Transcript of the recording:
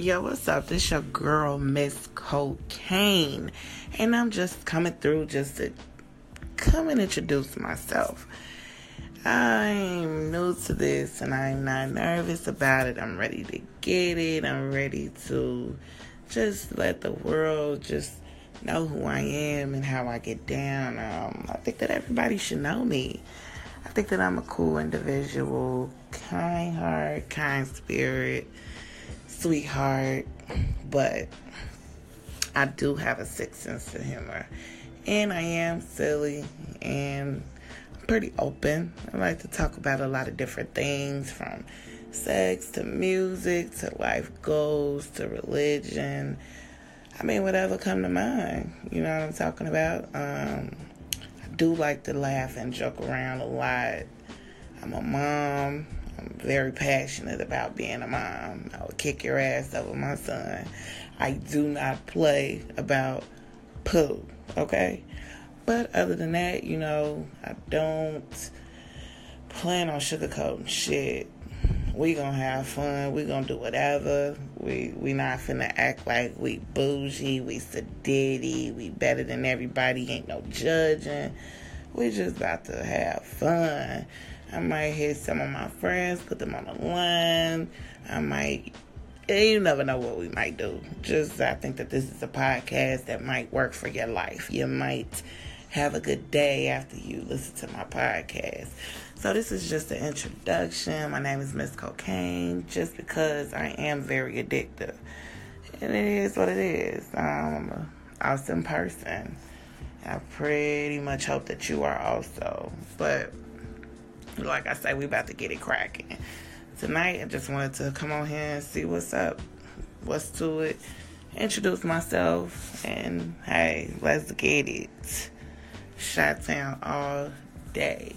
Yo, what's up? This your girl, Miss Cocaine. And I'm just coming through just to come and introduce myself. I'm new to this and I'm not nervous about it. I'm ready to get it. I'm ready to just let the world just know who I am and how I get down. Um, I think that everybody should know me. I think that I'm a cool individual, kind heart, kind spirit sweetheart, but I do have a sixth sense of humor. And I am silly and pretty open. I like to talk about a lot of different things from sex to music to life goals to religion. I mean, whatever come to mind. You know what I'm talking about? Um, I do like to laugh and joke around a lot. I'm a mom. I'm very passionate about being a mom. I would kick your ass over my son. I do not play about poo, okay? But other than that, you know, I don't plan on sugarcoating shit. We gonna have fun. We gonna do whatever. We we not finna act like we bougie. We sedity. We better than everybody. Ain't no judging. We just about to have fun. I might hit some of my friends, put them on the line. I might, you never know what we might do. Just, I think that this is a podcast that might work for your life. You might have a good day after you listen to my podcast. So, this is just an introduction. My name is Miss Cocaine, just because I am very addictive. And it is what it is. I'm an awesome person. I pretty much hope that you are also. But like I say, we about to get it cracking. Tonight, I just wanted to come on here and see what's up, what's to it, introduce myself, and hey, let's get it. Shot down all day.